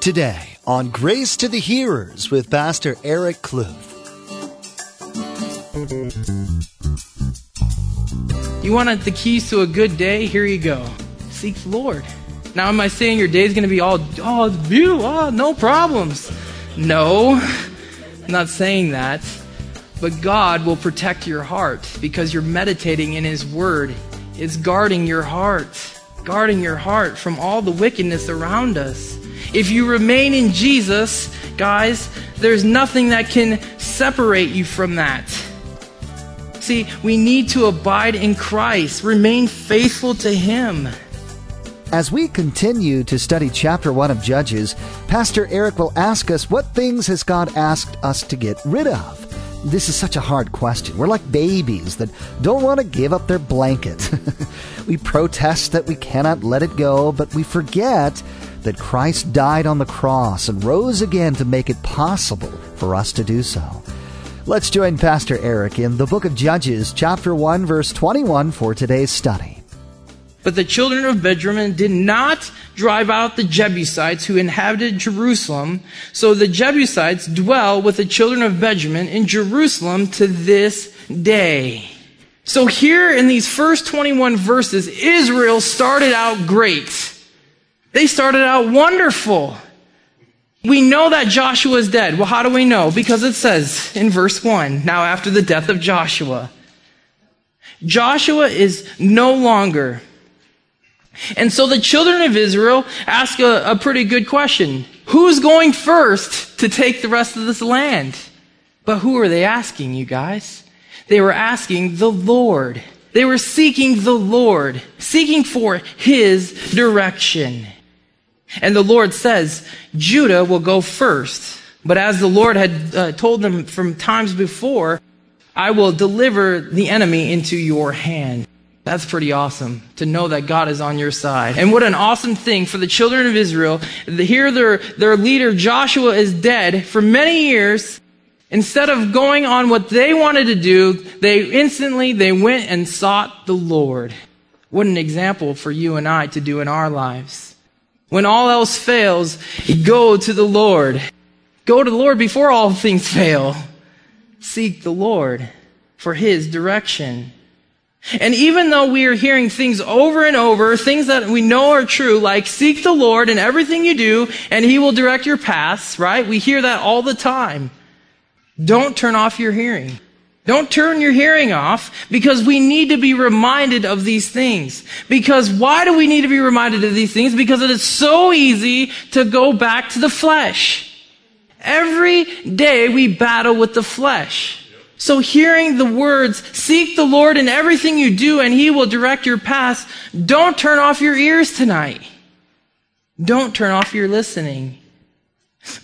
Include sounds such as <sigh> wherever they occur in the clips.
Today on Grace to the Hearers with Pastor Eric Kluth. You wanted the keys to a good day? Here you go. Seek the Lord. Now, am I saying your day's going to be all, oh, it's beautiful, oh, no problems? No, I'm not saying that. But God will protect your heart because you're meditating in His Word. It's guarding your heart, guarding your heart from all the wickedness around us. If you remain in Jesus, guys, there's nothing that can separate you from that. See, we need to abide in Christ, remain faithful to Him. As we continue to study chapter 1 of Judges, Pastor Eric will ask us what things has God asked us to get rid of? This is such a hard question. We're like babies that don't want to give up their blanket. <laughs> we protest that we cannot let it go, but we forget that Christ died on the cross and rose again to make it possible for us to do so. Let's join Pastor Eric in the book of Judges, chapter 1, verse 21 for today's study. But the children of Benjamin did not drive out the Jebusites who inhabited Jerusalem. So the Jebusites dwell with the children of Benjamin in Jerusalem to this day. So here in these first 21 verses, Israel started out great. They started out wonderful. We know that Joshua is dead. Well, how do we know? Because it says in verse 1, now after the death of Joshua, Joshua is no longer and so the children of Israel ask a, a, pretty good question. Who's going first to take the rest of this land? But who are they asking, you guys? They were asking the Lord. They were seeking the Lord, seeking for His direction. And the Lord says, Judah will go first. But as the Lord had uh, told them from times before, I will deliver the enemy into your hand. That's pretty awesome to know that God is on your side. And what an awesome thing for the children of Israel. Here their, their leader Joshua is dead for many years. Instead of going on what they wanted to do, they instantly, they went and sought the Lord. What an example for you and I to do in our lives. When all else fails, go to the Lord. Go to the Lord before all things fail. Seek the Lord for His direction. And even though we are hearing things over and over, things that we know are true, like seek the Lord in everything you do, and He will direct your paths, right? We hear that all the time. Don't turn off your hearing. Don't turn your hearing off because we need to be reminded of these things. Because why do we need to be reminded of these things? Because it is so easy to go back to the flesh. Every day we battle with the flesh. So hearing the words, seek the Lord in everything you do and he will direct your paths, don't turn off your ears tonight. Don't turn off your listening.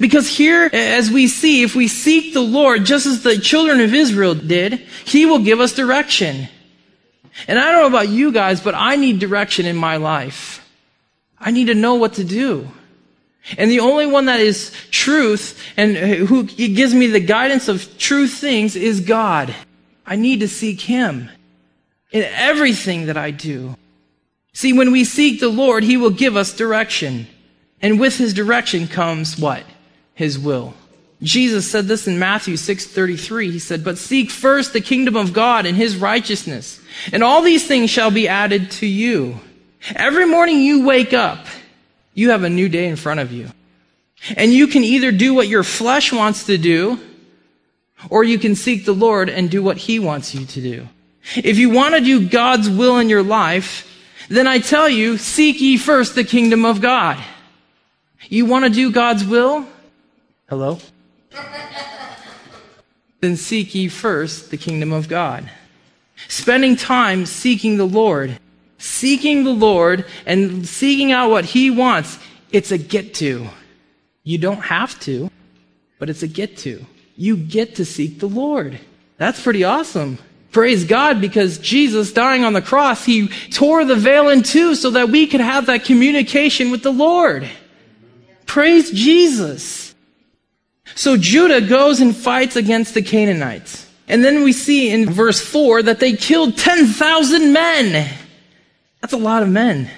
Because here, as we see, if we seek the Lord, just as the children of Israel did, he will give us direction. And I don't know about you guys, but I need direction in my life. I need to know what to do. And the only one that is truth and who gives me the guidance of true things is God. I need to seek Him in everything that I do. See, when we seek the Lord, He will give us direction. And with His direction comes what? His will. Jesus said this in Matthew 6:33. He said, "But seek first the kingdom of God and his righteousness, and all these things shall be added to you." Every morning you wake up, you have a new day in front of you. And you can either do what your flesh wants to do, or you can seek the Lord and do what He wants you to do. If you want to do God's will in your life, then I tell you, seek ye first the kingdom of God. You want to do God's will? Hello? <laughs> then seek ye first the kingdom of God. Spending time seeking the Lord seeking the Lord and seeking out what He wants, it's a get to. You don't have to, but it's a get to. You get to seek the Lord. That's pretty awesome. Praise God because Jesus dying on the cross, He tore the veil in two so that we could have that communication with the Lord. Praise Jesus. So Judah goes and fights against the Canaanites. And then we see in verse 4 that they killed 10,000 men. That's a lot of men.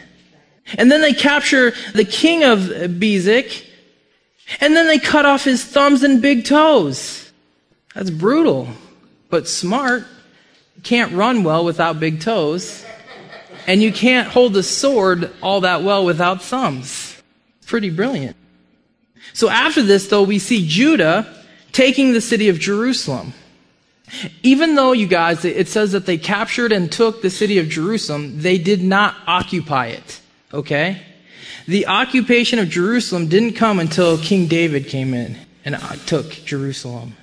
And then they capture the king of Bezek, And then they cut off his thumbs and big toes. That's brutal, but smart. You can't run well without big toes. And you can't hold a sword all that well without thumbs. Pretty brilliant. So after this, though, we see Judah taking the city of Jerusalem. Even though, you guys, it says that they captured and took the city of Jerusalem, they did not occupy it. Okay? The occupation of Jerusalem didn't come until King David came in and took Jerusalem.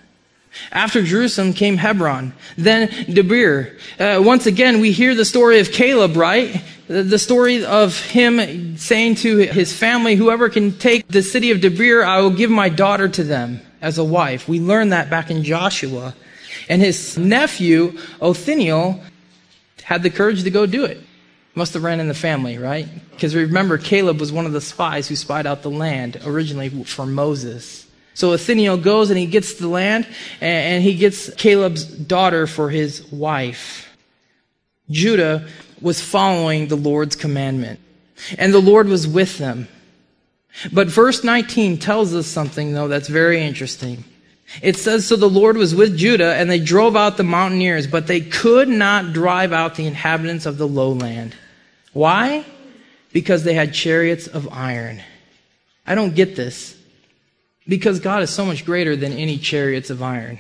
After Jerusalem came Hebron, then Debir. Uh, once again, we hear the story of Caleb, right? The story of him saying to his family, whoever can take the city of Debir, I will give my daughter to them as a wife. We learned that back in Joshua. And his nephew, Othniel, had the courage to go do it. Must have ran in the family, right? Because remember, Caleb was one of the spies who spied out the land originally for Moses. So Othniel goes and he gets the land and he gets Caleb's daughter for his wife. Judah was following the Lord's commandment and the Lord was with them. But verse 19 tells us something though that's very interesting. It says, So the Lord was with Judah, and they drove out the mountaineers, but they could not drive out the inhabitants of the lowland. Why? Because they had chariots of iron. I don't get this. Because God is so much greater than any chariots of iron.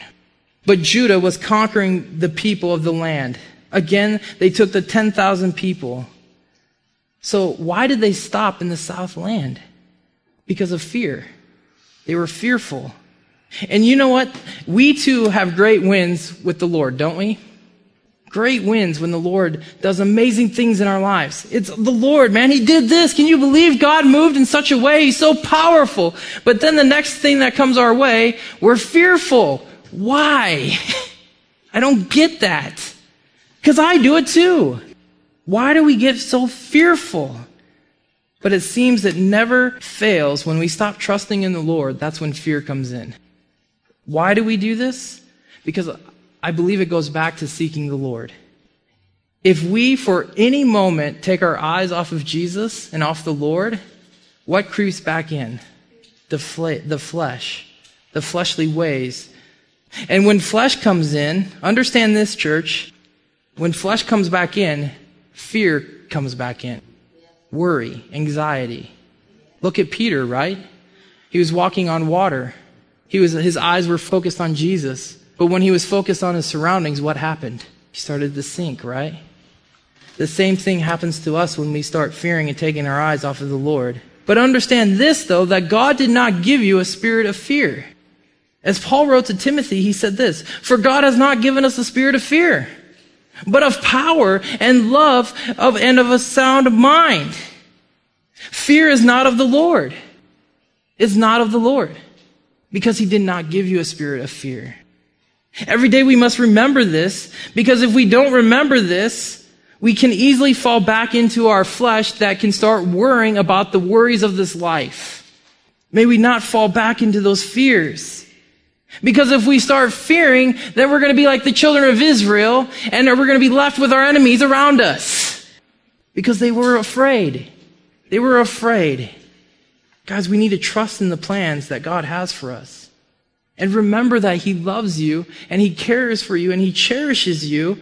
But Judah was conquering the people of the land. Again, they took the 10,000 people. So why did they stop in the south land? Because of fear. They were fearful. And you know what? We too have great wins with the Lord, don't we? Great wins when the Lord does amazing things in our lives. It's the Lord, man. He did this. Can you believe God moved in such a way? He's so powerful. But then the next thing that comes our way, we're fearful. Why? <laughs> I don't get that. Because I do it too. Why do we get so fearful? But it seems it never fails when we stop trusting in the Lord. That's when fear comes in. Why do we do this? Because I believe it goes back to seeking the Lord. If we, for any moment, take our eyes off of Jesus and off the Lord, what creeps back in? The, the flesh, the fleshly ways. And when flesh comes in, understand this, church, when flesh comes back in, fear comes back in. Worry, anxiety. Look at Peter, right? He was walking on water. He was, his eyes were focused on Jesus. But when he was focused on his surroundings, what happened? He started to sink, right? The same thing happens to us when we start fearing and taking our eyes off of the Lord. But understand this, though, that God did not give you a spirit of fear. As Paul wrote to Timothy, he said this, For God has not given us a spirit of fear, but of power and love of, and of a sound mind. Fear is not of the Lord. It's not of the Lord because he did not give you a spirit of fear. Every day we must remember this because if we don't remember this, we can easily fall back into our flesh that can start worrying about the worries of this life. May we not fall back into those fears. Because if we start fearing, then we're going to be like the children of Israel and we're going to be left with our enemies around us. Because they were afraid. They were afraid. Guys, we need to trust in the plans that God has for us. And remember that He loves you and He cares for you and He cherishes you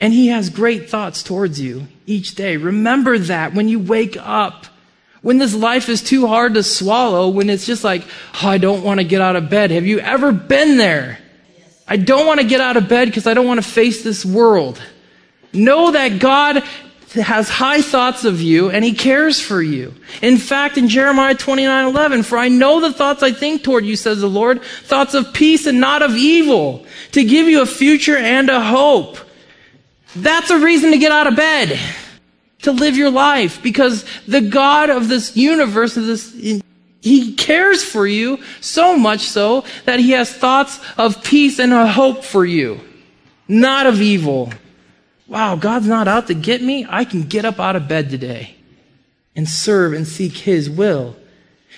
and He has great thoughts towards you each day. Remember that when you wake up. When this life is too hard to swallow, when it's just like, oh, I don't want to get out of bed. Have you ever been there? I don't want to get out of bed because I don't want to face this world. Know that God has high thoughts of you and he cares for you. In fact, in Jeremiah 29 11, for I know the thoughts I think toward you, says the Lord, thoughts of peace and not of evil, to give you a future and a hope. That's a reason to get out of bed, to live your life, because the God of this universe, of this, he cares for you so much so that he has thoughts of peace and a hope for you, not of evil wow, God's not out to get me. I can get up out of bed today and serve and seek His will.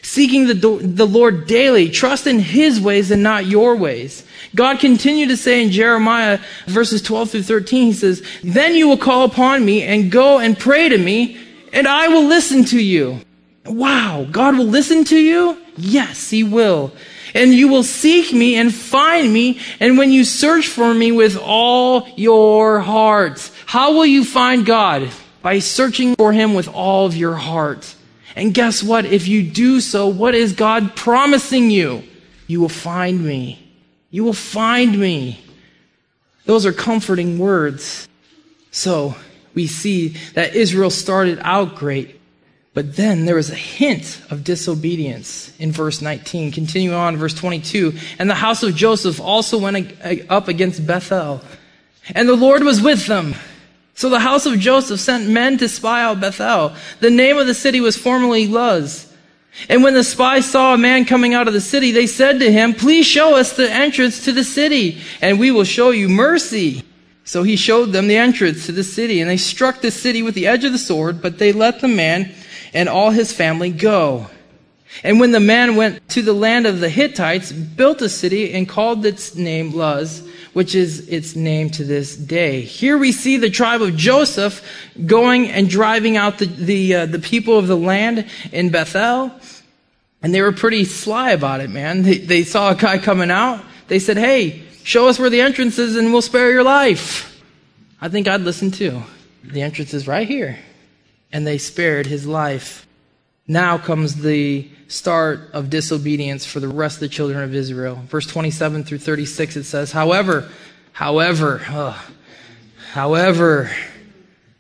Seeking the, the Lord daily, trust in His ways and not your ways. God continued to say in Jeremiah verses 12 through 13, He says, Then you will call upon me and go and pray to me, and I will listen to you. Wow, God will listen to you? Yes, He will. And you will seek me and find me, and when you search for me with all your heart. How will you find God? By searching for Him with all of your heart. And guess what? If you do so, what is God promising you? You will find me. You will find me. Those are comforting words. So we see that Israel started out great, but then there was a hint of disobedience in verse 19. Continue on, verse 22. And the house of Joseph also went up against Bethel, and the Lord was with them. So the house of Joseph sent men to spy out Bethel. The name of the city was formerly Luz. And when the spies saw a man coming out of the city, they said to him, Please show us the entrance to the city, and we will show you mercy. So he showed them the entrance to the city, and they struck the city with the edge of the sword, but they let the man and all his family go. And when the man went to the land of the Hittites, built a city, and called its name Luz, which is its name to this day. Here we see the tribe of Joseph going and driving out the, the, uh, the people of the land in Bethel. And they were pretty sly about it, man. They, they saw a guy coming out. They said, hey, show us where the entrance is and we'll spare your life. I think I'd listen too. The entrance is right here. And they spared his life. Now comes the start of disobedience for the rest of the children of Israel. Verse 27 through 36, it says, However, however, however,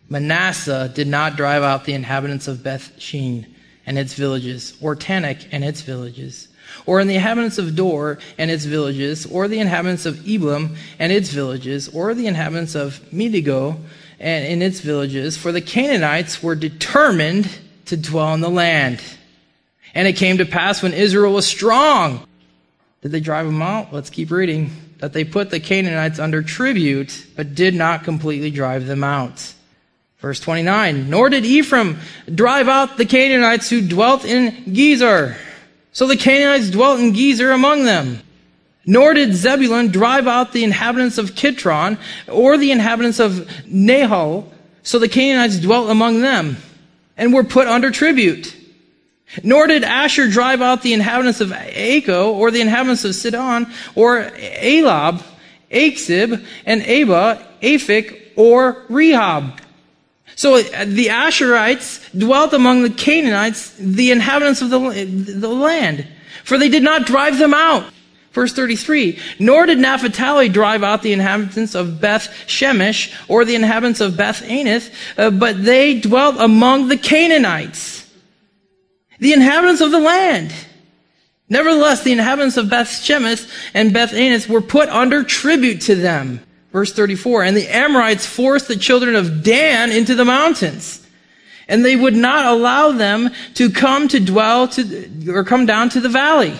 Manasseh did not drive out the inhabitants of Beth Shean and its villages, or Taanach and its villages, or in the inhabitants of Dor and its villages, or the inhabitants of Ibleam and its villages, or the inhabitants of Megiddo and in its villages, for the Canaanites were determined to dwell in the land. And it came to pass when Israel was strong. Did they drive them out? Let's keep reading. That they put the Canaanites under tribute, but did not completely drive them out. Verse 29, nor did Ephraim drive out the Canaanites who dwelt in Gezer. So the Canaanites dwelt in Gezer among them. Nor did Zebulun drive out the inhabitants of Kitron or the inhabitants of Nahal. So the Canaanites dwelt among them and were put under tribute. Nor did Asher drive out the inhabitants of Acco, or the inhabitants of Sidon, or Elab, Achzib, and Aba, Aphik, or Rehob. So uh, the Asherites dwelt among the Canaanites, the inhabitants of the, the land, for they did not drive them out. Verse 33, nor did Naphtali drive out the inhabitants of Beth Shemesh or the inhabitants of Beth Anath, uh, but they dwelt among the Canaanites the inhabitants of the land. Nevertheless, the inhabitants of Beth Shemesh and Beth Anis were put under tribute to them. Verse 34, and the Amorites forced the children of Dan into the mountains. And they would not allow them to come to dwell to, or come down to the valley.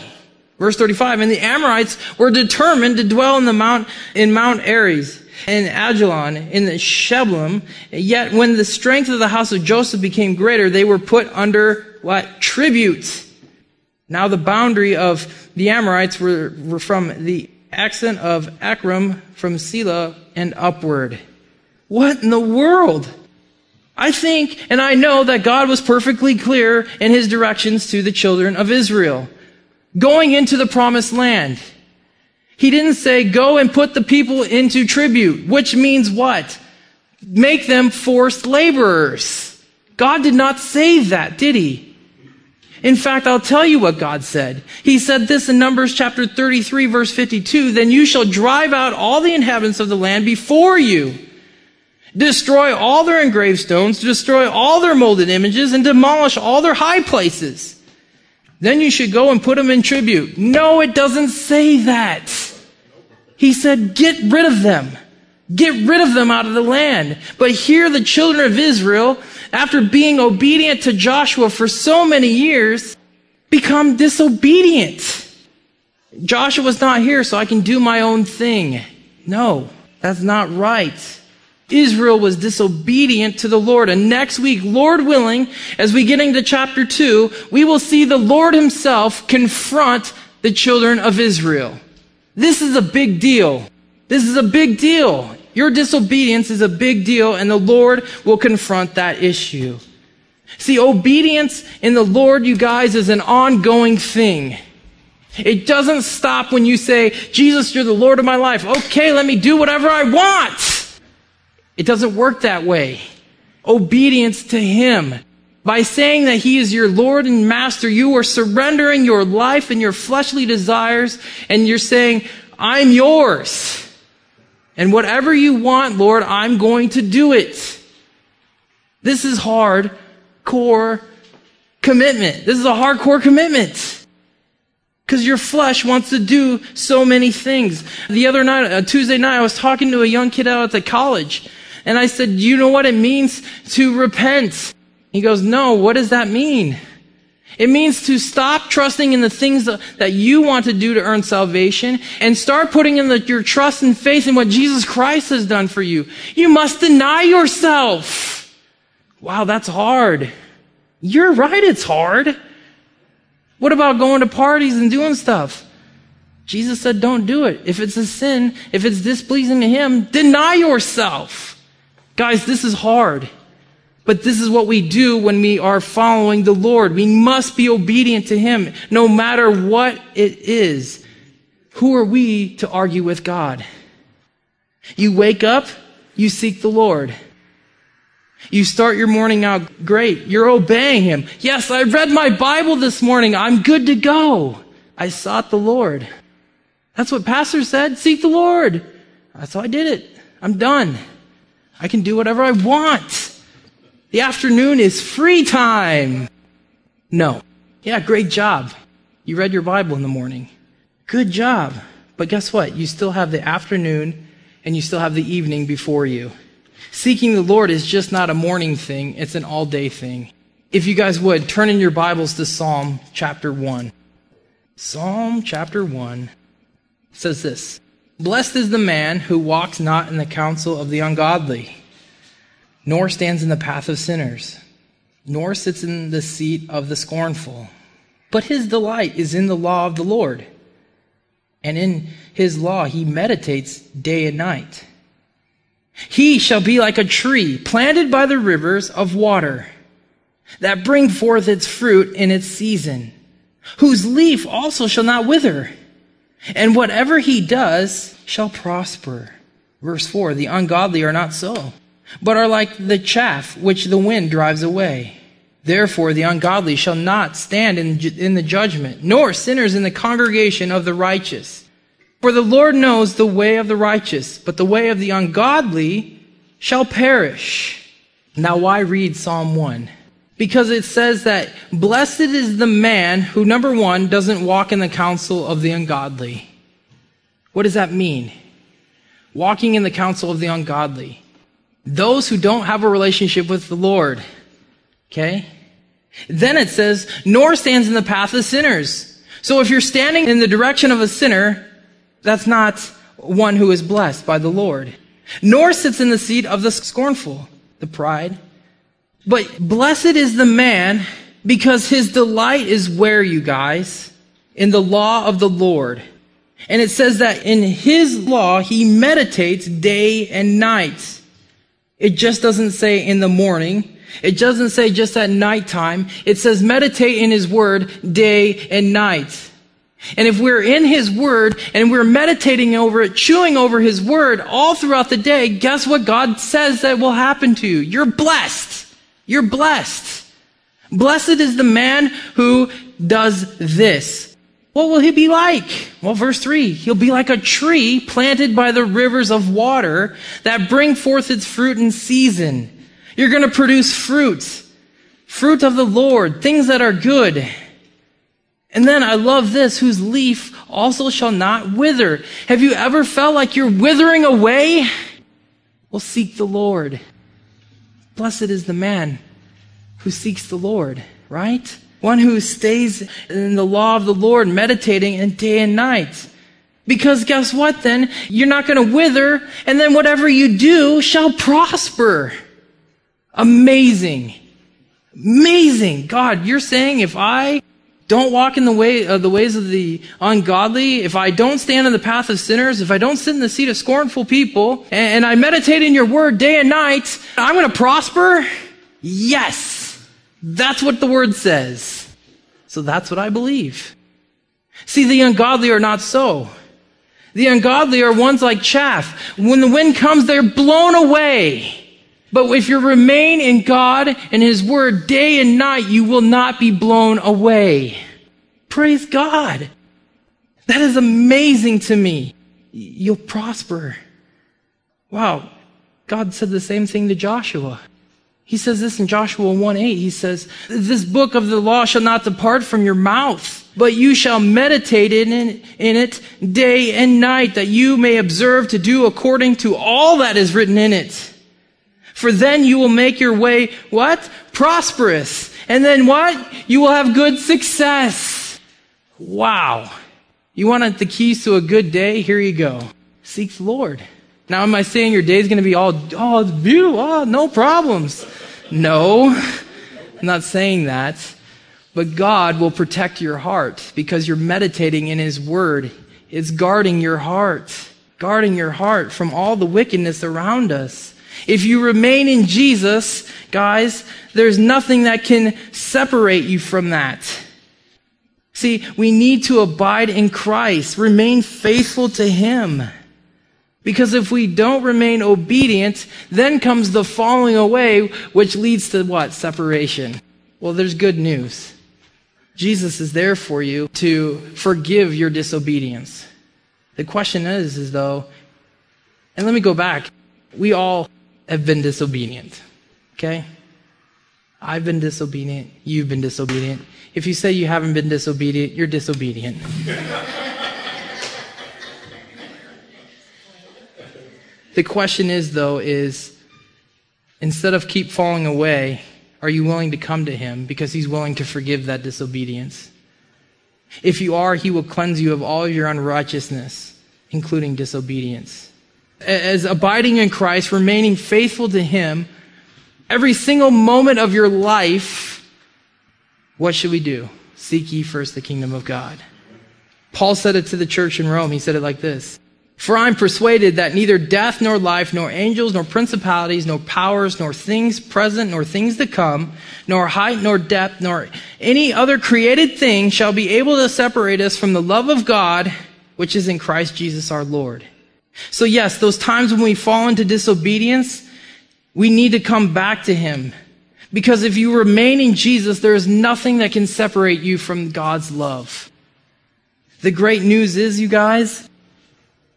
Verse 35, and the Amorites were determined to dwell in the mount, in Mount Ares and Ajalon in the Sheblim. Yet when the strength of the house of Joseph became greater, they were put under what? Tribute. Now the boundary of the Amorites were, were from the accent of Akram from Sela and upward. What in the world? I think and I know that God was perfectly clear in his directions to the children of Israel. Going into the promised land. He didn't say, go and put the people into tribute, which means what? Make them forced laborers. God did not say that, did he? In fact, I'll tell you what God said. He said this in Numbers chapter 33 verse 52, then you shall drive out all the inhabitants of the land before you. Destroy all their engraved stones, destroy all their molded images, and demolish all their high places. Then you should go and put them in tribute. No, it doesn't say that. He said, get rid of them. Get rid of them out of the land. But here the children of Israel after being obedient to Joshua for so many years, become disobedient. Joshua's not here, so I can do my own thing. No, that's not right. Israel was disobedient to the Lord. And next week, Lord willing, as we get into chapter 2, we will see the Lord himself confront the children of Israel. This is a big deal. This is a big deal. Your disobedience is a big deal, and the Lord will confront that issue. See, obedience in the Lord, you guys, is an ongoing thing. It doesn't stop when you say, Jesus, you're the Lord of my life. Okay, let me do whatever I want. It doesn't work that way. Obedience to Him. By saying that He is your Lord and Master, you are surrendering your life and your fleshly desires, and you're saying, I'm yours. And whatever you want, Lord, I'm going to do it. This is hard core commitment. This is a hardcore commitment. Because your flesh wants to do so many things. The other night, uh, Tuesday night, I was talking to a young kid out at the college. And I said, you know what it means to repent? He goes, no, what does that mean? It means to stop trusting in the things that you want to do to earn salvation and start putting in the, your trust and faith in what Jesus Christ has done for you. You must deny yourself. Wow, that's hard. You're right, it's hard. What about going to parties and doing stuff? Jesus said, don't do it. If it's a sin, if it's displeasing to Him, deny yourself. Guys, this is hard. But this is what we do when we are following the Lord. We must be obedient to Him, no matter what it is. Who are we to argue with God? You wake up, you seek the Lord. You start your morning out great. You're obeying Him. Yes, I read my Bible this morning. I'm good to go. I sought the Lord. That's what Pastor said. Seek the Lord. That's how I did it. I'm done. I can do whatever I want. The afternoon is free time. No. Yeah, great job. You read your Bible in the morning. Good job. But guess what? You still have the afternoon and you still have the evening before you. Seeking the Lord is just not a morning thing, it's an all day thing. If you guys would, turn in your Bibles to Psalm chapter 1. Psalm chapter 1 says this Blessed is the man who walks not in the counsel of the ungodly, nor stands in the path of sinners, nor sits in the seat of the scornful. But his delight is in the law of the Lord, and in his law he meditates day and night. He shall be like a tree planted by the rivers of water that bring forth its fruit in its season, whose leaf also shall not wither, and whatever he does shall prosper. Verse 4 The ungodly are not so, but are like the chaff which the wind drives away. Therefore, the ungodly shall not stand in, in the judgment, nor sinners in the congregation of the righteous. For the Lord knows the way of the righteous, but the way of the ungodly shall perish. Now, why read Psalm 1? Because it says that blessed is the man who, number one, doesn't walk in the counsel of the ungodly. What does that mean? Walking in the counsel of the ungodly. Those who don't have a relationship with the Lord. Okay? Then it says, nor stands in the path of sinners. So if you're standing in the direction of a sinner, that's not one who is blessed by the Lord. Nor sits in the seat of the scornful, the pride. But blessed is the man because his delight is where, you guys? In the law of the Lord. And it says that in his law, he meditates day and night. It just doesn't say in the morning. It doesn't say just at nighttime. It says meditate in his word day and night. And if we're in His Word and we're meditating over it, chewing over His Word all throughout the day, guess what God says that will happen to you? You're blessed. You're blessed. Blessed is the man who does this. What will he be like? Well, verse 3 He'll be like a tree planted by the rivers of water that bring forth its fruit in season. You're going to produce fruit, fruit of the Lord, things that are good. And then I love this, whose leaf also shall not wither. Have you ever felt like you're withering away? Well, seek the Lord. Blessed is the man who seeks the Lord, right? One who stays in the law of the Lord, meditating in day and night. Because guess what then? You're not going to wither, and then whatever you do shall prosper. Amazing. Amazing. God, you're saying if I don't walk in the way of uh, the ways of the ungodly, if I don't stand in the path of sinners, if I don't sit in the seat of scornful people, and, and I meditate in your word day and night, I'm going to prosper? Yes. That's what the word says. So that's what I believe. See, the ungodly are not so. The ungodly are ones like chaff. When the wind comes, they're blown away. But if you remain in God and His Word day and night, you will not be blown away. Praise God. That is amazing to me. You'll prosper. Wow. God said the same thing to Joshua. He says this in Joshua 1 8. He says, This book of the law shall not depart from your mouth, but you shall meditate in it, in it day and night, that you may observe to do according to all that is written in it. For then you will make your way, what? Prosperous. And then what? You will have good success. Wow. You want the keys to a good day? Here you go. Seek the Lord. Now, am I saying your day is going to be all, oh, it's beautiful, oh, no problems? No, I'm not saying that. But God will protect your heart because you're meditating in His Word. It's guarding your heart, guarding your heart from all the wickedness around us. If you remain in Jesus, guys, there's nothing that can separate you from that. See, we need to abide in Christ, remain faithful to Him. Because if we don't remain obedient, then comes the falling away, which leads to what? Separation. Well, there's good news. Jesus is there for you to forgive your disobedience. The question is, is though, and let me go back. We all have been disobedient. Okay? I've been disobedient. You've been disobedient. If you say you haven't been disobedient, you're disobedient. <laughs> The question is, though, is instead of keep falling away, are you willing to come to him because he's willing to forgive that disobedience? If you are, he will cleanse you of all your unrighteousness, including disobedience. As abiding in Christ, remaining faithful to him, every single moment of your life, what should we do? Seek ye first the kingdom of God. Paul said it to the church in Rome. He said it like this for I am persuaded that neither death, nor life, nor angels, nor principalities, nor powers, nor things present, nor things to come, nor height, nor depth, nor any other created thing shall be able to separate us from the love of God, which is in Christ Jesus our Lord. So yes, those times when we fall into disobedience, we need to come back to Him. Because if you remain in Jesus, there is nothing that can separate you from God's love. The great news is, you guys,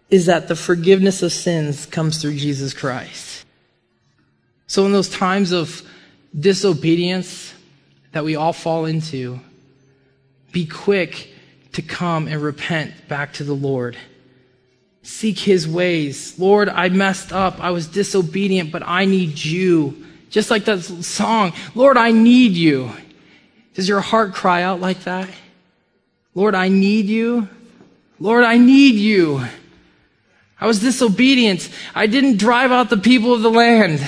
is that the forgiveness of sins comes through Jesus Christ. So in those times of disobedience that we all fall into, be quick to come and repent back to the Lord. Seek his ways. Lord, I messed up. I was disobedient, but I need you. Just like that song, Lord, I need you. Does your heart cry out like that? Lord, I need you. Lord, I need you. I was disobedient. I didn't drive out the people of the land.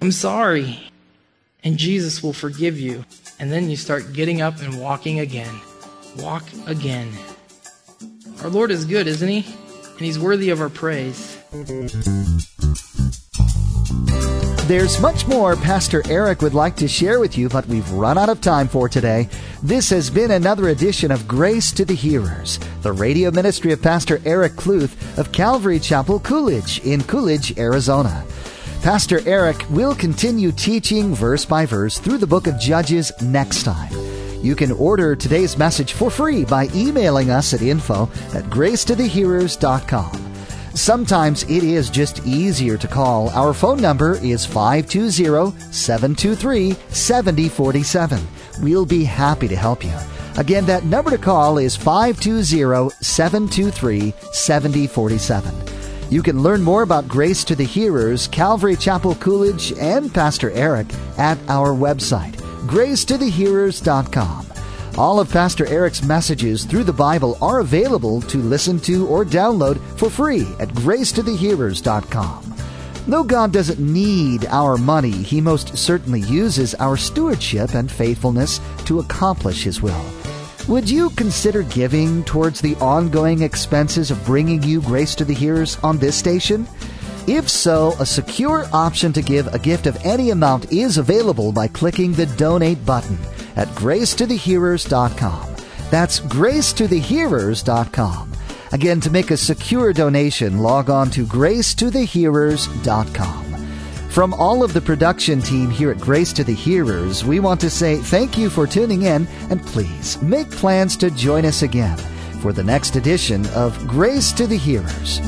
I'm sorry. And Jesus will forgive you. And then you start getting up and walking again. Walk again. Our Lord is good, isn't He? And He's worthy of our praise. There's much more Pastor Eric would like to share with you, but we've run out of time for today. This has been another edition of Grace to the Hearers, the radio ministry of Pastor Eric Kluth of Calvary Chapel Coolidge in Coolidge, Arizona. Pastor Eric will continue teaching verse by verse through the book of Judges next time. You can order today's message for free by emailing us at info at gracetothehearers.com. Sometimes it is just easier to call. Our phone number is 520 723 7047. We'll be happy to help you. Again, that number to call is 520 723 7047. You can learn more about Grace to the Hearers, Calvary Chapel Coolidge, and Pastor Eric at our website, gracetothehearers.com. All of Pastor Eric's messages through the Bible are available to listen to or download for free at gracetothehearers.com. Though God doesn't need our money, He most certainly uses our stewardship and faithfulness to accomplish His will. Would you consider giving towards the ongoing expenses of bringing you Grace to the Hearers on this station? If so, a secure option to give a gift of any amount is available by clicking the donate button at gracetothehearers.com. That's gracetothehearers.com. Again, to make a secure donation, log on to gracetothehearers.com. From all of the production team here at Grace to the Hearers, we want to say thank you for tuning in and please make plans to join us again for the next edition of Grace to the Hearers.